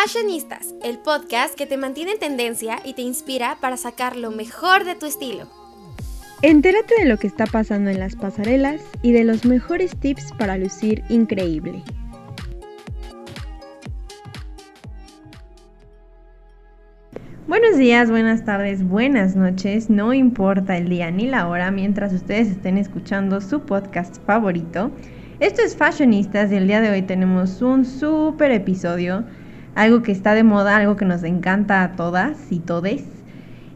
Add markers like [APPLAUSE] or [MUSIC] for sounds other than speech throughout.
Fashionistas, el podcast que te mantiene en tendencia y te inspira para sacar lo mejor de tu estilo. Entérate de lo que está pasando en las pasarelas y de los mejores tips para lucir increíble. Buenos días, buenas tardes, buenas noches, no importa el día ni la hora mientras ustedes estén escuchando su podcast favorito. Esto es Fashionistas y el día de hoy tenemos un súper episodio, algo que está de moda, algo que nos encanta a todas y todes.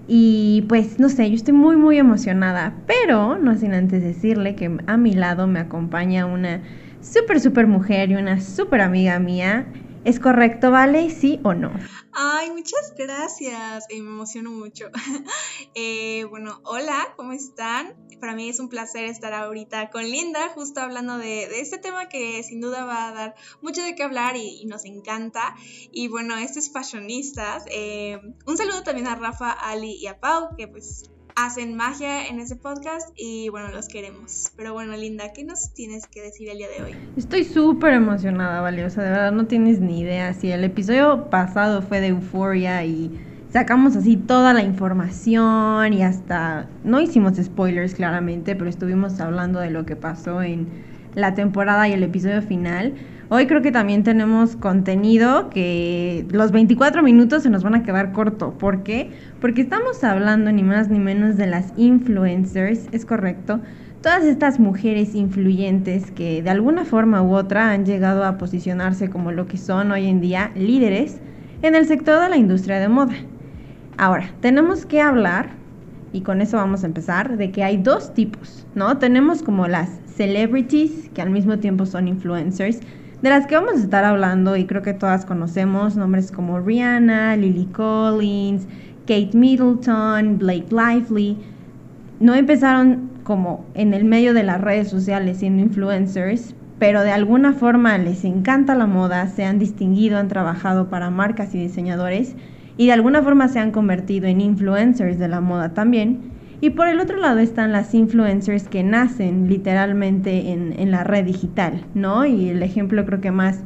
Y pues no sé, yo estoy muy muy emocionada, pero no sin antes decirle que a mi lado me acompaña una súper súper mujer y una súper amiga mía. ¿Es correcto, Vale? ¿Sí o no? Ay, muchas gracias. Eh, me emociono mucho. [LAUGHS] Eh, bueno, hola, ¿cómo están? Para mí es un placer estar ahorita con Linda, justo hablando de, este tema que sin duda va a dar mucho de qué hablar y, nos encanta. Y bueno, este es Fashionistas. Eh, un saludo también a Rafa, Ali y a Pau, que pues hacen magia en ese podcast y bueno, los queremos. Pero bueno, Linda, ¿qué nos tienes que decir el día de hoy? Estoy súper emocionada, valiosa, de verdad no tienes ni idea. Si el episodio pasado fue de Euforia y sacamos así toda la información y hasta no hicimos spoilers claramente, pero estuvimos hablando de lo que pasó en la temporada y el episodio final. Hoy creo que también tenemos contenido que los 24 minutos se nos van a quedar corto. ¿Por qué? Porque estamos hablando ni más ni menos de las influencers, es correcto. Todas estas mujeres influyentes que de alguna forma u otra han llegado a posicionarse como lo que son hoy en día líderes en el sector de la industria de moda. Ahora, tenemos que hablar, y con eso vamos a empezar, de que hay dos tipos, ¿no? Tenemos como las celebrities, que al mismo tiempo son influencers, de las que vamos a estar hablando y creo que todas conocemos nombres como Rihanna, Lily Collins, Kate Middleton, Blake Lively, no empezaron como en el medio de las redes sociales siendo influencers, pero de alguna forma les encanta la moda, se han distinguido, han trabajado para marcas y diseñadores y de alguna forma se han convertido en influencers de la moda también. Y por el otro lado están las influencers que nacen literalmente en, la red digital, ¿no? Y el ejemplo creo que más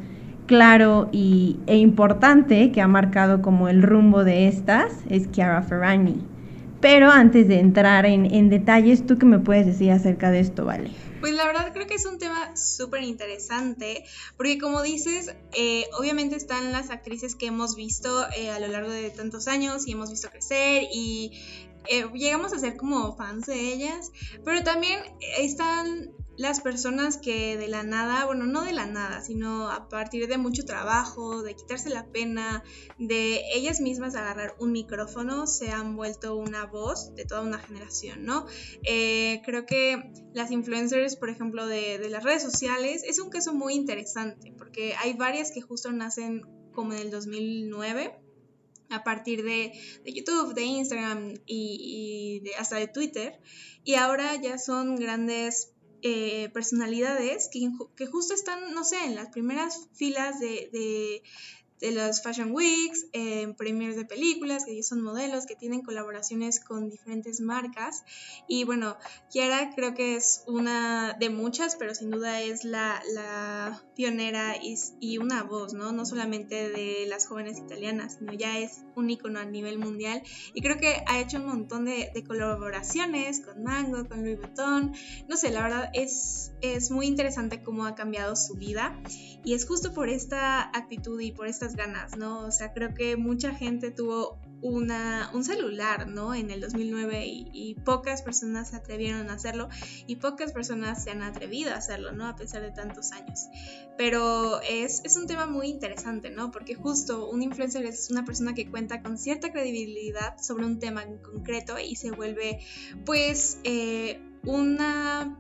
claro y, e importante que ha marcado como el rumbo de estas es Chiara Ferragni. Pero antes de entrar en, detalles, ¿tú qué me puedes decir acerca de esto, Vale? Pues la verdad creo que es un tema súper interesante, porque como dices, eh, obviamente están las actrices que hemos visto eh, a lo largo de tantos años y hemos visto crecer y eh, llegamos a ser como fans de ellas, pero también están las personas que de la nada, bueno, no de la nada, sino a partir de mucho trabajo, de quitarse la pena, de ellas mismas agarrar un micrófono, se han vuelto una voz de toda una generación, ¿no? Eh, creo que las influencers, por ejemplo, de, de las redes sociales, es un caso muy interesante, porque hay varias que justo nacen como en el 2009 a partir de, YouTube, de Instagram y, hasta de Twitter. Y ahora ya son grandes eh, personalidades que, justo están, no sé, en las primeras filas de, de los Fashion Weeks, en premiers de películas, que son modelos, que tienen colaboraciones con diferentes marcas. Y bueno, Kiara creo que es una de muchas, pero sin duda es la, la pionera y, y, una voz, ¿no? No solamente de las jóvenes italianas, sino ya es un icono a nivel mundial. Y creo que ha hecho un montón de, de colaboraciones con Mango, con Louis Vuitton. No sé, la verdad es, es muy interesante cómo ha cambiado su vida. Y es justo por esta actitud y por esta ganas, ¿no? O sea, creo que mucha gente tuvo una, un celular, ¿no? En el 2009 y, pocas personas se atrevieron a hacerlo y pocas personas se han atrevido a hacerlo, ¿no? A pesar de tantos años. Pero es, es un tema muy interesante, ¿no? Porque justo un influencer es una persona que cuenta con cierta credibilidad sobre un tema en concreto y se vuelve, pues, eh, una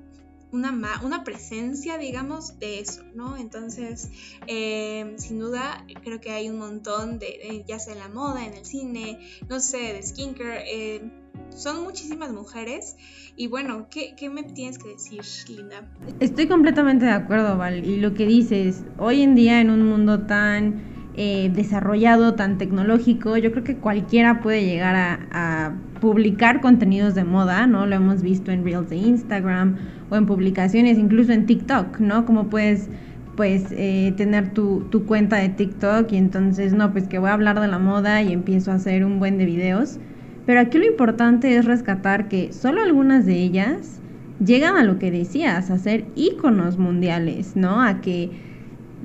una, una presencia, digamos, de eso, ¿no? Entonces, em, sin duda, creo que hay un montón de, ya sea en la moda, en el cine, no sé, de skincare, em, son muchísimas mujeres. Y bueno, ¿qué, ¿qué, me tienes que decir, Linda? Estoy completamente de acuerdo, Val. Y lo que dices, hoy en día en un mundo tan eh, desarrollado, tan tecnológico, yo creo que cualquiera puede llegar a, publicar contenidos de moda, ¿no? Lo hemos visto en Reels de Instagram o en publicaciones, incluso en TikTok, ¿no? Como puedes pues eh, tener tu, tu, cuenta de TikTok y entonces no, pues que voy a hablar de la moda y empiezo a hacer un buen de videos. Pero aquí lo importante es rescatar que solo algunas de ellas llegan a lo que decías, a ser íconos mundiales, ¿no? A que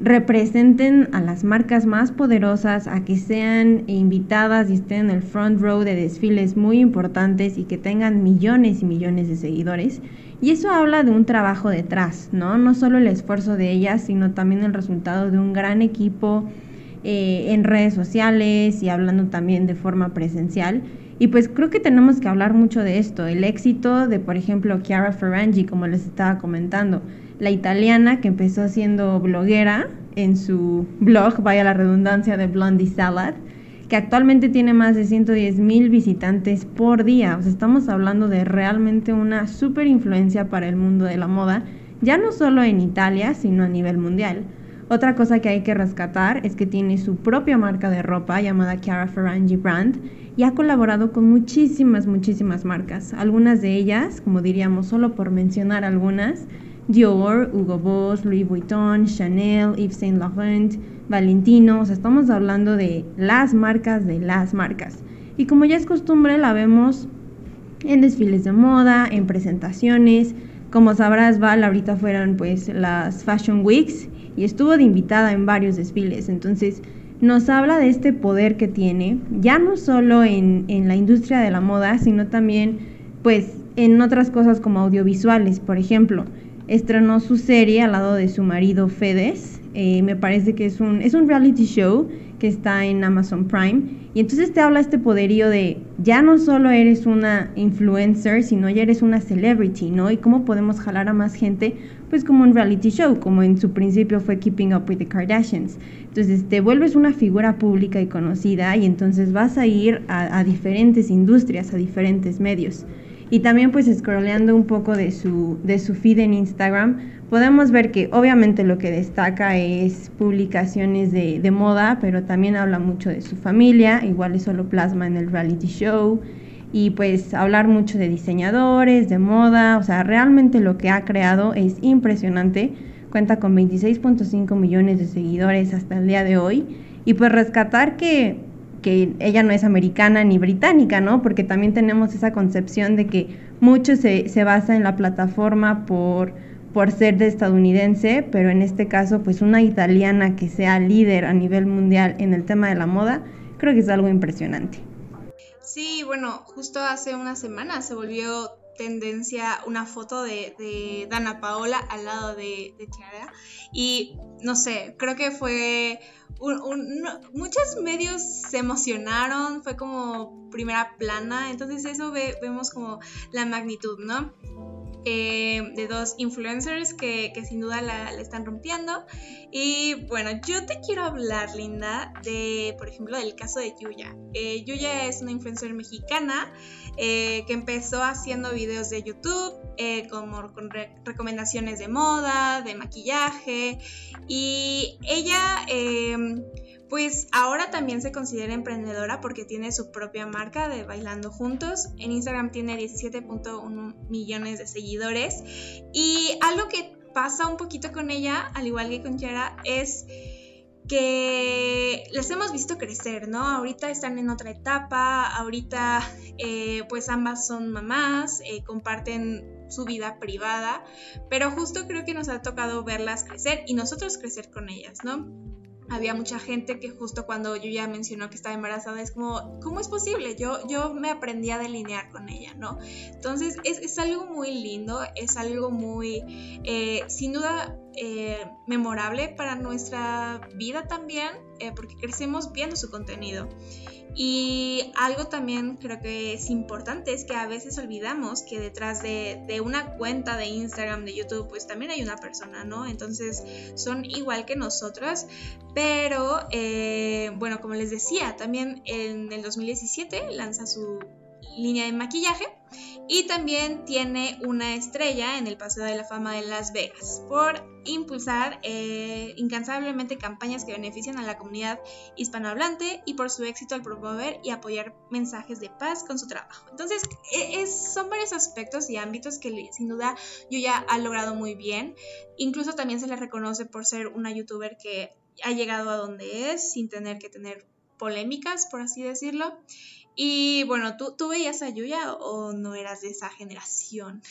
representen a las marcas más poderosas, a que sean invitadas y estén en el front row de desfiles muy importantes y que tengan millones y millones de seguidores. Y eso habla de un trabajo detrás, ¿no? No solo el esfuerzo de ellas, sino también el resultado de un gran equipo eh, en redes sociales y hablando también de forma presencial. Y pues creo que tenemos que hablar mucho de esto, el éxito de, por ejemplo, Chiara Ferrangis, como les estaba comentando, la italiana que empezó siendo bloguera en su blog, vaya la redundancia, de Blondie Salad, que actualmente tiene más de 110 mil visitantes por día. Estamos hablando de realmente una super influencia para el mundo de la moda, ya no solo en Italia, sino a nivel mundial. Otra cosa que hay que rescatar es que tiene su propia marca de ropa llamada Chiara Ferragni Brand y ha colaborado con muchísimas, muchísimas marcas. Algunas de ellas, como diríamos, solo por mencionar algunas, Dior, Hugo Boss, Louis Vuitton, Chanel, Yves Saint Laurent, Valentino, o sea, estamos hablando de las marcas de las marcas. Y como ya es costumbre, la vemos en desfiles de moda, en presentaciones. Como sabrás, Val, ahorita fueron pues las Fashion Weeks y estuvo de invitada en varios desfiles. Entonces, nos habla de este poder que tiene, ya no solo en, en la industria de la moda, sino también pues en otras cosas como audiovisuales, por ejemplo. Estrenó su serie al lado de su marido Fedes, eh, me parece que es un, es un reality show que está en Amazon Prime. Y entonces te habla este poderío de ya no solo eres una influencer, sino ya eres una celebrity, ¿no? Y cómo podemos jalar a más gente, pues como un reality show, como en su principio fue Keeping Up with the Kardashians. Entonces te vuelves una figura pública y conocida y entonces vas a ir a, a diferentes industrias, a diferentes medios. Y también pues scrolleando un poco de su, de su feed en Instagram, podemos ver que obviamente lo que destaca es publicaciones de, de, moda, pero también habla mucho de su familia, igual eso lo plasma en el reality show, y pues hablar mucho de diseñadores, de moda, o sea, realmente lo que ha creado es impresionante, cuenta con 26.5 millones de seguidores hasta el día de hoy, y pues rescatar que que ella no es americana ni británica, ¿no? Porque también tenemos esa concepción de que mucho se, se basa en la plataforma por, por ser de estadounidense, pero en este caso, pues una italiana que sea líder a nivel mundial en el tema de la moda, creo que es algo impresionante. Sí, bueno, justo hace una semana se volvió tendencia una foto de, Dana Paola al lado de, de y no sé, creo que fue muchos medios se emocionaron, fue como primera plana, entonces eso vemos como la magnitud, ¿no? Eh, de dos influencers que, sin duda la, están rompiendo. Y bueno, yo te quiero hablar, Linda, de, por ejemplo, del caso de Yuya. Eh, Yuya es una influencer mexicana eh, que empezó haciendo videos de YouTube como con recomendaciones de moda, de maquillaje. Y ella pues ahora también se considera emprendedora porque tiene su propia marca de Bailando Juntos. En Instagram tiene 17.1 millones de seguidores. Y algo que pasa un poquito con ella, al igual que con Chiara, es que las hemos visto crecer, ¿no? Ahorita están en otra etapa, ahorita eh, pues ambas son mamás, eh, comparten su vida privada, pero justo creo que nos ha tocado verlas crecer y nosotros crecer con ellas, ¿no? Había mucha gente que justo cuando yo ya mencionó que estaba embarazada es como, ¿cómo es posible? Yo, yo me aprendí a delinear con ella, ¿no? Entonces es, es algo muy lindo, es algo muy, eh, sin duda, eh, memorable para nuestra vida también, eh, porque crecemos viendo su contenido. Y algo también creo que es importante es que a veces olvidamos que detrás de, una cuenta de Instagram, de YouTube, pues también hay una persona, ¿no? Entonces son igual que nosotras, pero eh, bueno, como les decía, también en el 2017 lanza su línea de maquillaje y también tiene una estrella en el Paseo de la Fama de Las Vegas por impulsar eh, incansablemente campañas que benefician a la comunidad hispanohablante y por su éxito al promover y apoyar mensajes de paz con su trabajo. Entonces, e, son varios aspectos y ámbitos que sin duda Yuya ha logrado muy bien. Incluso también se le reconoce por ser una youtuber que ha llegado a donde es sin tener que tener polémicas, por así decirlo. Y bueno, ¿tú, ¿tú veías a Yuya o no eras de esa generación?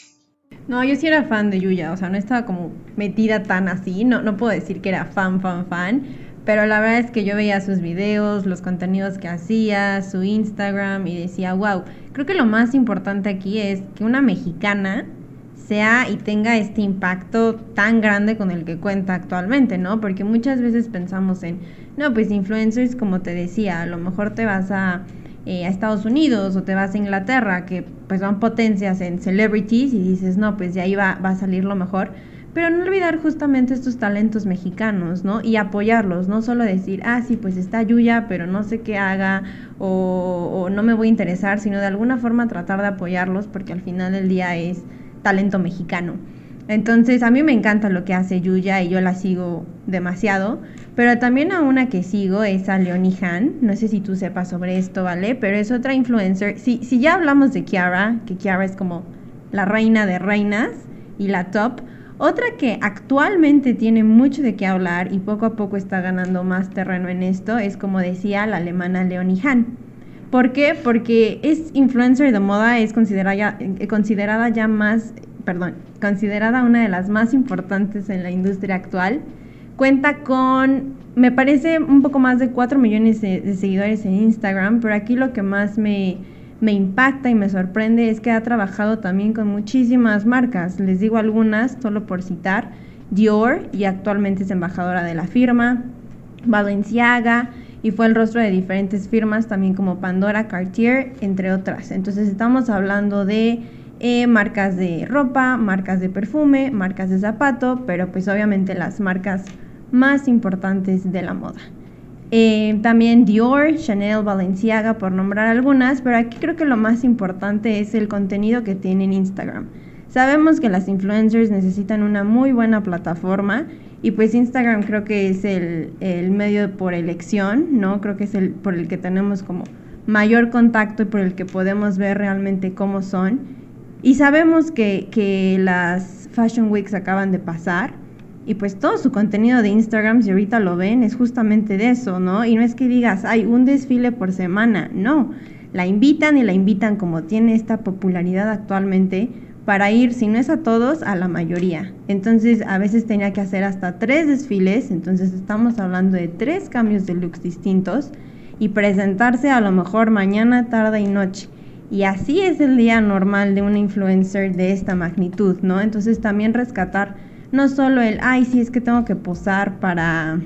No, yo sí era fan de Yuya, o sea, no estaba como metida tan así, no, no puedo decir que era fan, fan, fan, pero la verdad es que yo veía sus videos, los contenidos que hacía, su Instagram y decía, wow, creo que lo más importante aquí es que una mexicana sea y tenga este impacto tan grande con el que cuenta actualmente, ¿no? Porque muchas veces pensamos en, no, pues influencers, como te decía, a lo mejor te vas a eh, a Estados Unidos o te vas a Inglaterra, que pues van potencias en celebrities y dices, no, pues de ahí va, va a salir lo mejor. Pero no olvidar justamente estos talentos mexicanos, ¿no? Y apoyarlos, no solo decir, ah, sí, pues está Yuya, pero no sé qué haga o, o no me voy a interesar, sino de alguna forma tratar de apoyarlos porque al final del día es talento mexicano. Entonces, a mí me encanta lo que hace Yuya y yo la sigo demasiado. Pero también a una que sigo es a Leonie Han. No sé si tú sepas sobre esto, ¿vale? Pero es otra influencer. Si, si ya hablamos de Kiara, que Kiara es como la reina de reinas y la top. Otra que actualmente tiene mucho de qué hablar y poco a poco está ganando más terreno en esto es, como decía, la alemana Leonie Han. ¿Por qué? Porque es influencer de moda, es considerada, eh, considerada ya más perdón, considerada una de las más importantes en la industria actual. Cuenta con, me parece, un poco más de 4 millones de, seguidores en Instagram, pero aquí lo que más me, me impacta y me sorprende es que ha trabajado también con muchísimas marcas. Les digo algunas, solo por citar, Dior, y actualmente es embajadora de la firma, Balenciaga, y fue el rostro de diferentes firmas, también como Pandora, Cartier, entre otras. Entonces estamos hablando de eh, marcas de ropa, marcas de perfume, marcas de zapato, pero pues obviamente las marcas más importantes de la moda. Eh, también Dior, Chanel, Balenciaga, por nombrar algunas, pero aquí creo que lo más importante es el contenido que tiene en Instagram. Sabemos que las influencers necesitan una muy buena plataforma y pues Instagram creo que es el, el medio por elección, ¿no? Creo que es el por el que tenemos como mayor contacto y por el que podemos ver realmente cómo son y sabemos que, que las Fashion Weeks acaban de pasar y pues todo su contenido de Instagram, si ahorita lo ven, es justamente de eso, ¿no? Y no es que digas, hay un desfile por semana, no. La invitan y la invitan como tiene esta popularidad actualmente para ir, si no es a todos, a la mayoría. Entonces a veces tenía que hacer hasta tres desfiles, entonces estamos hablando de tres cambios de looks distintos y presentarse a lo mejor mañana, tarde y noche. Y así es el día normal de una influencer de esta magnitud, ¿no? Entonces también rescatar no solo el, ay, sí es que tengo que posar para,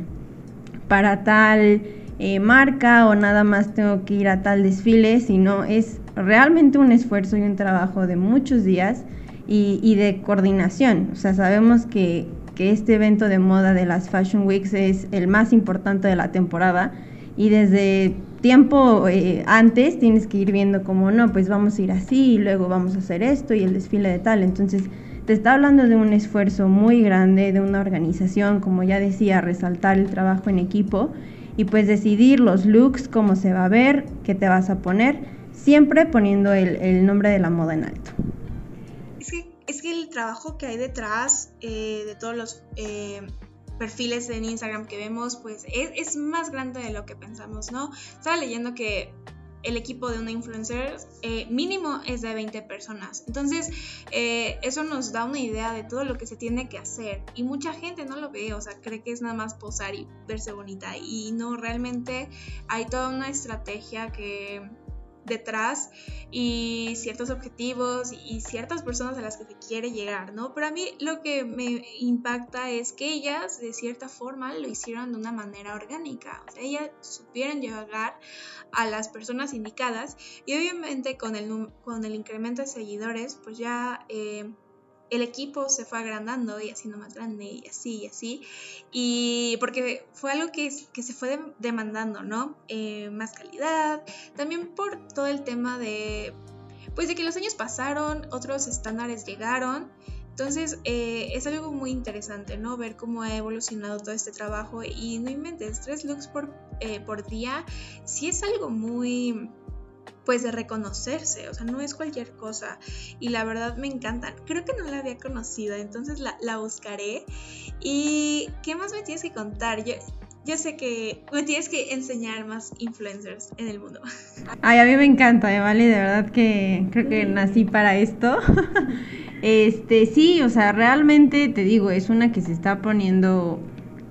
para tal eh, marca o nada más tengo que ir a tal desfile, sino es realmente un esfuerzo y un trabajo de muchos días y, y de coordinación. O sea, sabemos que, que este evento de moda de las Fashion Weeks es el más importante de la temporada y desde tiempo eh, antes tienes que ir viendo como, no, pues vamos a ir así y luego vamos a hacer esto y el desfile de tal. Entonces, te está hablando de un esfuerzo muy grande, de una organización, como ya decía, resaltar el trabajo en equipo y pues decidir los looks, cómo se va a ver, qué te vas a poner, siempre poniendo el, nombre de la moda en alto. Es que, es que el trabajo que hay detrás eh, de todos los... Eh, perfiles en Instagram que vemos, pues es, más grande de lo que pensamos, ¿no? Estaba leyendo que el equipo de una influencer eh, mínimo es de 20 personas. Entonces, eh, eso nos da una idea de todo lo que se tiene que hacer. Y mucha gente no lo ve, o sea, cree que es nada más posar y verse bonita. Y no, realmente hay toda una estrategia que detrás y ciertos objetivos y ciertas personas a las que se quiere llegar, ¿no? Pero a mí lo que me impacta es que ellas de cierta forma lo hicieron de una manera orgánica, o sea, ellas supieron llegar a las personas indicadas y obviamente con el, con el incremento de seguidores, pues ya... Eh, el equipo se fue agrandando y haciendo más grande y así y así. Y porque fue algo que, que se fue demandando, ¿no? Eh, más calidad, también por todo el tema de, pues de que los años pasaron, otros estándares llegaron Entonces, eh, es algo muy interesante, ¿no? Ver cómo ha evolucionado todo este trabajo y no inventes, tres looks por, eh, por día, sí es algo muy pues de reconocerse, o sea, no es cualquier cosa y la verdad me encantan. Creo que no la había conocido, entonces la, la buscaré. ¿Y qué más me tienes que contar? Yo, yo sé que me tienes que enseñar más influencers en el mundo. [LAUGHS] Ay, a mí me encanta, ¿eh? ¿vale? De verdad que creo que nací para esto. [LAUGHS] Este, sí, o sea, realmente te digo, es una que se está poniendo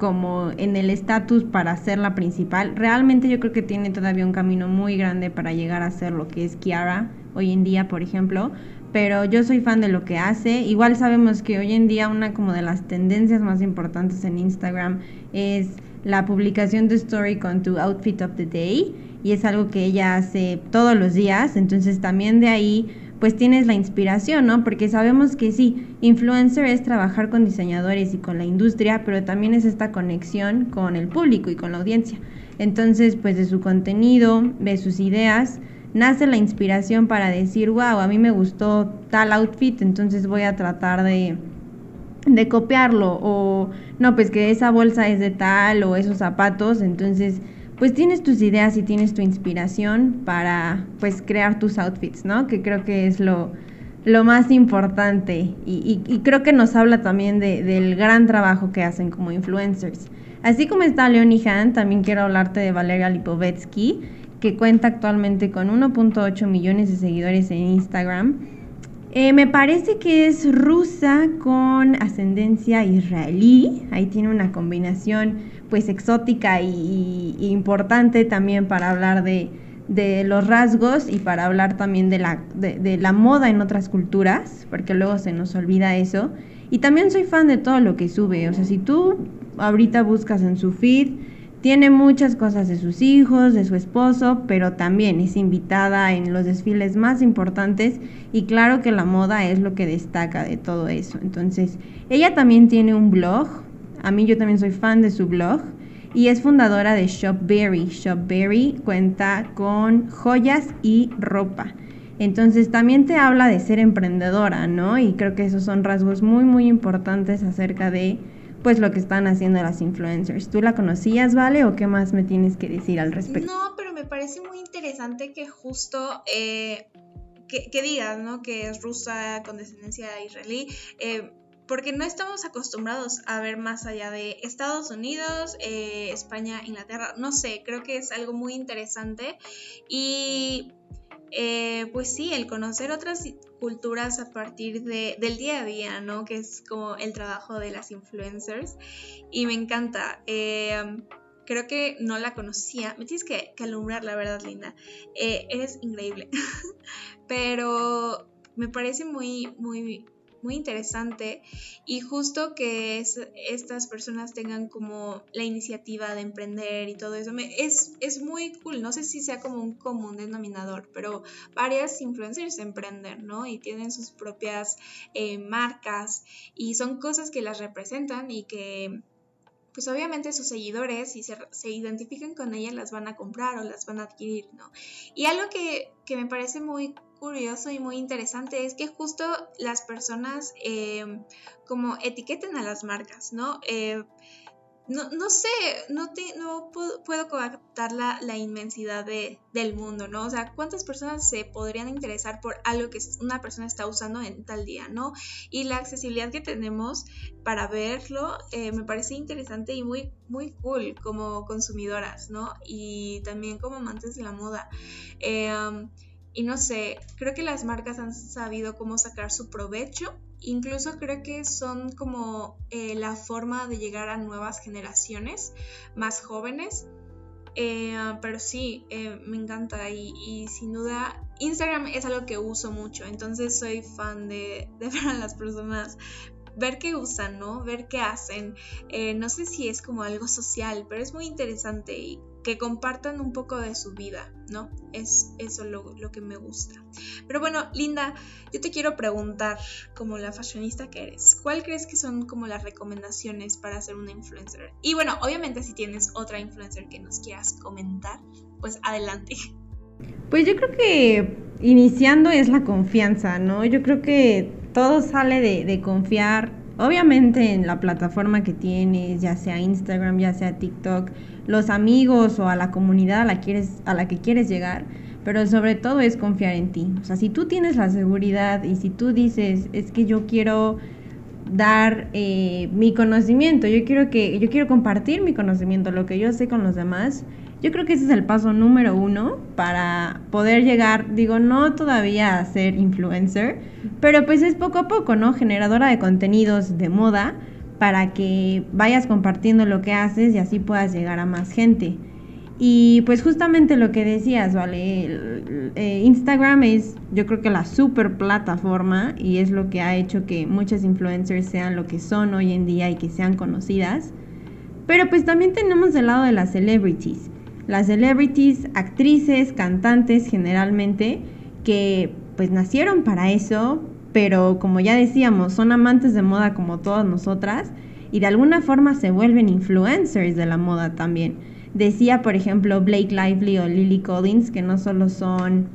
como en el estatus para ser la principal. Realmente yo creo que tiene todavía un camino muy grande para llegar a ser lo que es Kiara hoy en día, por ejemplo. Pero yo soy fan de lo que hace. Igual sabemos que hoy en día una como de las tendencias más importantes en Instagram es la publicación de story con tu outfit of the day. Y es algo que ella hace todos los días. Entonces también de ahí pues tienes la inspiración, ¿no? Porque sabemos que sí, influencer es trabajar con diseñadores y con la industria, pero también es esta conexión con el público y con la audiencia. Entonces, pues de su contenido, de sus ideas, nace la inspiración para decir, wow, a mí me gustó tal outfit, entonces voy a tratar de, de copiarlo. O no, pues que esa bolsa es de tal o esos zapatos, entonces pues tienes tus ideas y tienes tu inspiración para pues crear tus outfits, ¿no? Que creo que es lo, lo más importante y, creo que nos habla también de, del gran trabajo que hacen como influencers. Así como está Leonie Han, también quiero hablarte de Valeria Lipovetsky, que cuenta actualmente con 1.8 millones de seguidores en Instagram. Eh, me parece que es rusa con ascendencia israelí. Ahí tiene una combinación pues exótica y, importante también para hablar de, los rasgos y para hablar también de la, de, la moda en otras culturas, porque luego se nos olvida eso. Y también soy fan de todo lo que sube, o sea, si tú ahorita buscas en su feed, tiene muchas cosas de sus hijos, de su esposo, pero también es invitada en los desfiles más importantes y claro que la moda es lo que destaca de todo eso. Entonces, ella también tiene un blog a mí yo también soy fan de su blog y es fundadora de Shopberry. Shopberry cuenta con joyas y ropa. Entonces también te habla de ser emprendedora, ¿no? Y creo que esos son rasgos muy, muy importantes acerca de pues lo que están haciendo las influencers. ¿Tú la conocías, Vale? ¿O qué más me tienes que decir al respecto? No, pero me parece muy interesante que justo eh, que, digas, ¿no? Que es rusa con descendencia israelí. Eh, porque no estamos acostumbrados a ver más allá de Estados Unidos, eh, España, Inglaterra, no sé, creo que es algo muy interesante y eh, pues sí, el conocer otras culturas a partir de, del día a día, ¿no? Que es como el trabajo de las influencers y me encanta. Eh, creo que no la conocía. Me tienes que, que alumbrar, la verdad, Linda. eres increíble. [LAUGHS] Pero me parece muy, muy, muy interesante y justo que estas personas tengan como la iniciativa de emprender y todo eso es, es muy cool, no sé si sea como un común denominador, pero varias influencers emprenden, ¿no? Y tienen sus propias eh, marcas y son cosas que las representan y que pues obviamente sus seguidores, si se, se, identifican con ellas, las van a comprar o las van a adquirir, ¿no? Y algo que, que me parece muy curioso y muy interesante es que justo las personas eh, como etiqueten a las marcas, ¿no? Eh, no, sé, no, te, no puedo, captar la, la inmensidad de, del mundo, ¿no? O sea, ¿cuántas personas se podrían interesar por algo que una persona está usando en tal día, ¿no? Y la accesibilidad que tenemos para verlo eh, me parece interesante y muy, muy cool como consumidoras, ¿no? Y también como amantes de la moda. Um, y no sé, creo que las marcas han sabido cómo sacar su provecho. Incluso creo que son como eh, la forma de llegar a nuevas generaciones más jóvenes. Eh, pero sí, eh, me encanta y, sin duda Instagram es algo que uso mucho, entonces soy fan de, de [LAUGHS] ver a las personas ver qué usan, ¿no? Ver qué hacen. no sé si es como algo social, pero es muy interesante y que compartan un poco de su vida, ¿no? Es eso lo, que me gusta. Pero bueno, Linda, yo te quiero preguntar, como la fashionista que eres, ¿cuál crees que son como las recomendaciones para ser una influencer? Y bueno, obviamente si tienes otra influencer que nos quieras comentar, pues adelante. Pues yo creo que iniciando es la confianza, ¿no? Yo creo que todo sale de, de confiar, obviamente en la plataforma que tienes, ya sea Instagram, ya sea TikTok, los amigos o a la comunidad a la, quieres, a la que quieres llegar, pero sobre todo es confiar en ti. O sea, si tú tienes la seguridad y si tú dices, es que yo quiero dar eh, mi conocimiento, yo quiero que yo quiero compartir mi conocimiento, lo que yo sé con los demás. Yo creo que ese es el paso número uno para poder llegar, digo, no todavía a ser influencer, pero pues es poco a poco, ¿no? Generadora de contenidos de moda para que vayas compartiendo lo que haces y así puedas llegar a más gente. Y pues justamente lo que decías, ¿vale? Eh, Instagram es yo creo que la super plataforma y es lo que ha hecho que muchas influencers sean lo que son hoy en día y que sean conocidas. Pero pues también tenemos el lado de las celebrities. Las celebrities, actrices, cantantes generalmente, que pues nacieron para eso, pero como ya decíamos, son amantes de moda como todas nosotras y de alguna forma se vuelven influencers de la moda también. Decía, por ejemplo, Blake Lively o Lily Collins, que no solo son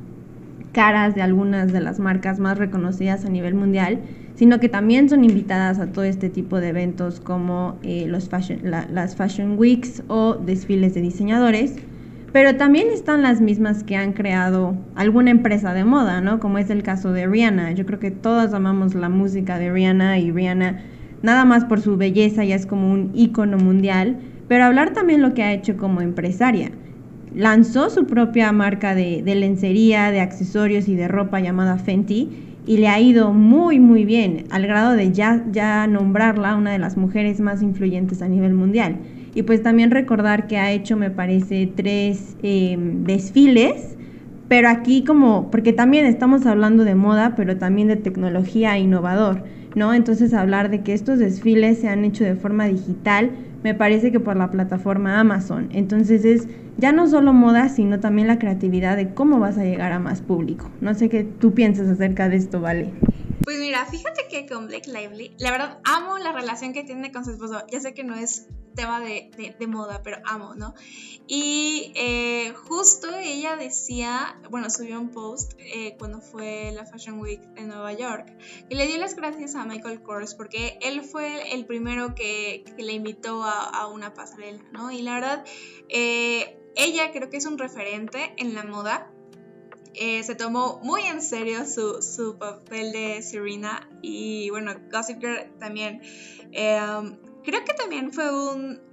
caras de algunas de las marcas más reconocidas a nivel mundial, sino que también son invitadas a todo este tipo de eventos como eh, los fashion, las Fashion Weeks o desfiles de diseñadores. Pero también están las mismas que han creado alguna empresa de moda, ¿no? Como es el caso de Rihanna. Yo creo que todos amamos la música de Rihanna y Rihanna, nada más por su belleza, ya es como un ícono mundial pero hablar también lo que ha hecho como empresaria. Lanzó su propia marca de, lencería, de accesorios y de ropa llamada Fenty y le ha ido muy muy bien, al grado de ya, ya nombrarla una de las mujeres más influyentes a nivel mundial. Y pues también recordar que ha hecho, me parece, tres em, desfiles, pero aquí como, porque también estamos hablando de moda, pero también de tecnología innovador, ¿no? Entonces hablar de que estos desfiles se han hecho de forma digital, me parece que por la plataforma Amazon. Entonces es ya no solo moda, sino también la creatividad de cómo vas a llegar a más público. No sé qué tú piensas acerca de esto, ¿vale? Pues mira, fíjate que con Blake Lively, la verdad amo la relación que tiene con su esposo. Ya sé que no es tema de, moda, pero amo, ¿no? Y eh, justo ella decía, bueno, subió un post eh, cuando fue la Fashion Week en Nueva York, y le dio las gracias a Michael Kors porque él fue el primero que, le invitó a, una pasarela, ¿no? Y la verdad, eh, ella creo que es un referente en la moda. Se tomó muy en serio su, su, papel de Serena y bueno, Gossip Girl también creo que también fue un,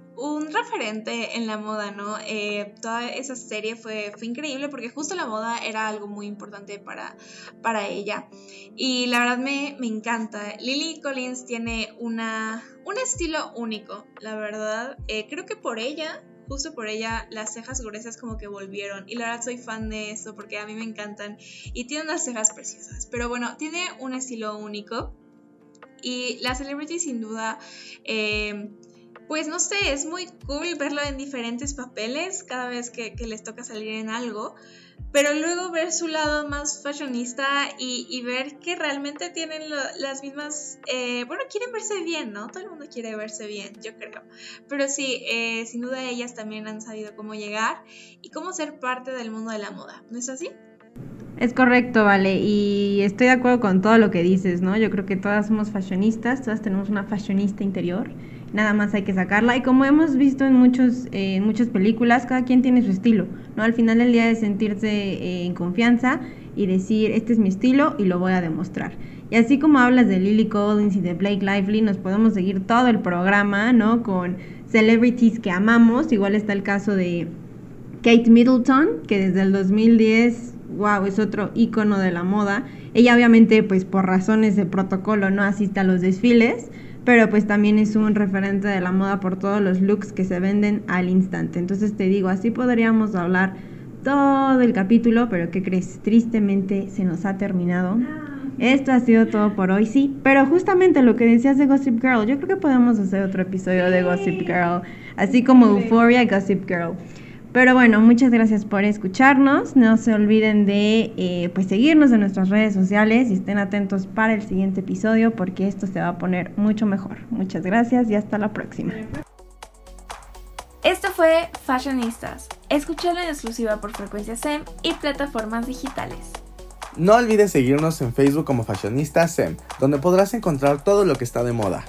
referente en la moda, ¿no? Eh, toda esa serie fue, fue increíble porque justo la moda era algo muy importante para, para ella. Y la verdad me, encanta. Lily Collins tiene una, un estilo único, la verdad. Eh, creo que por ella justo por ella las cejas gruesas como que volvieron. Y la verdad soy fan de eso porque a mí me encantan. Y tiene unas cejas preciosas. Pero bueno, tiene un estilo único. Y la celebrity sin duda, eh, pues no sé, es muy cool verlo en diferentes papeles cada vez que, les toca salir en algo. Pero luego ver su lado más fashionista y, ver que realmente tienen las mismas, eh, bueno, quieren verse bien, ¿no? Todo el mundo quiere verse bien, yo creo. Pero sí, eh, sin duda ellas también han sabido cómo llegar y cómo ser parte del mundo de la moda, ¿no es así? Es correcto, vale, y estoy de acuerdo con todo lo que dices, ¿no? Yo creo que todas somos fashionistas, todas tenemos una fashionista interior, nada más hay que sacarla y como hemos visto en, muchos, eh, muchas películas, cada quien tiene su estilo, ¿no? Al final del día de sentirse eh, en confianza y decir, este es mi estilo y lo voy a demostrar. Y así como hablas de Lily Collins y de Blake Lively, nos podemos seguir todo el programa, ¿no? Con celebrities que amamos, igual está el caso de Kate Middleton, que desde el 2010 wow, es otro icono de la moda. Ella obviamente, pues por razones de protocolo, no asiste a los desfiles, pero pues también es un referente de la moda por todos los looks que se venden al instante. Entonces te digo, así podríamos hablar todo el capítulo, pero ¿qué crees? Tristemente se nos ha terminado. Esto ha sido todo por hoy, sí. Pero justamente lo que decías de Gossip Girl, yo creo que podemos hacer otro episodio de Gossip Girl, así como Euphoria Gossip Girl. Pero bueno, muchas gracias por escucharnos. No se olviden de eh, pues seguirnos en nuestras redes sociales y estén atentos para el siguiente episodio porque esto se va a poner mucho mejor. Muchas gracias y hasta la próxima. Esto fue Fashionistas. Escuchalo en exclusiva por Frecuencia SEM y plataformas digitales. No olvides seguirnos en Facebook como Fashionista SEM, donde podrás encontrar todo lo que está de moda.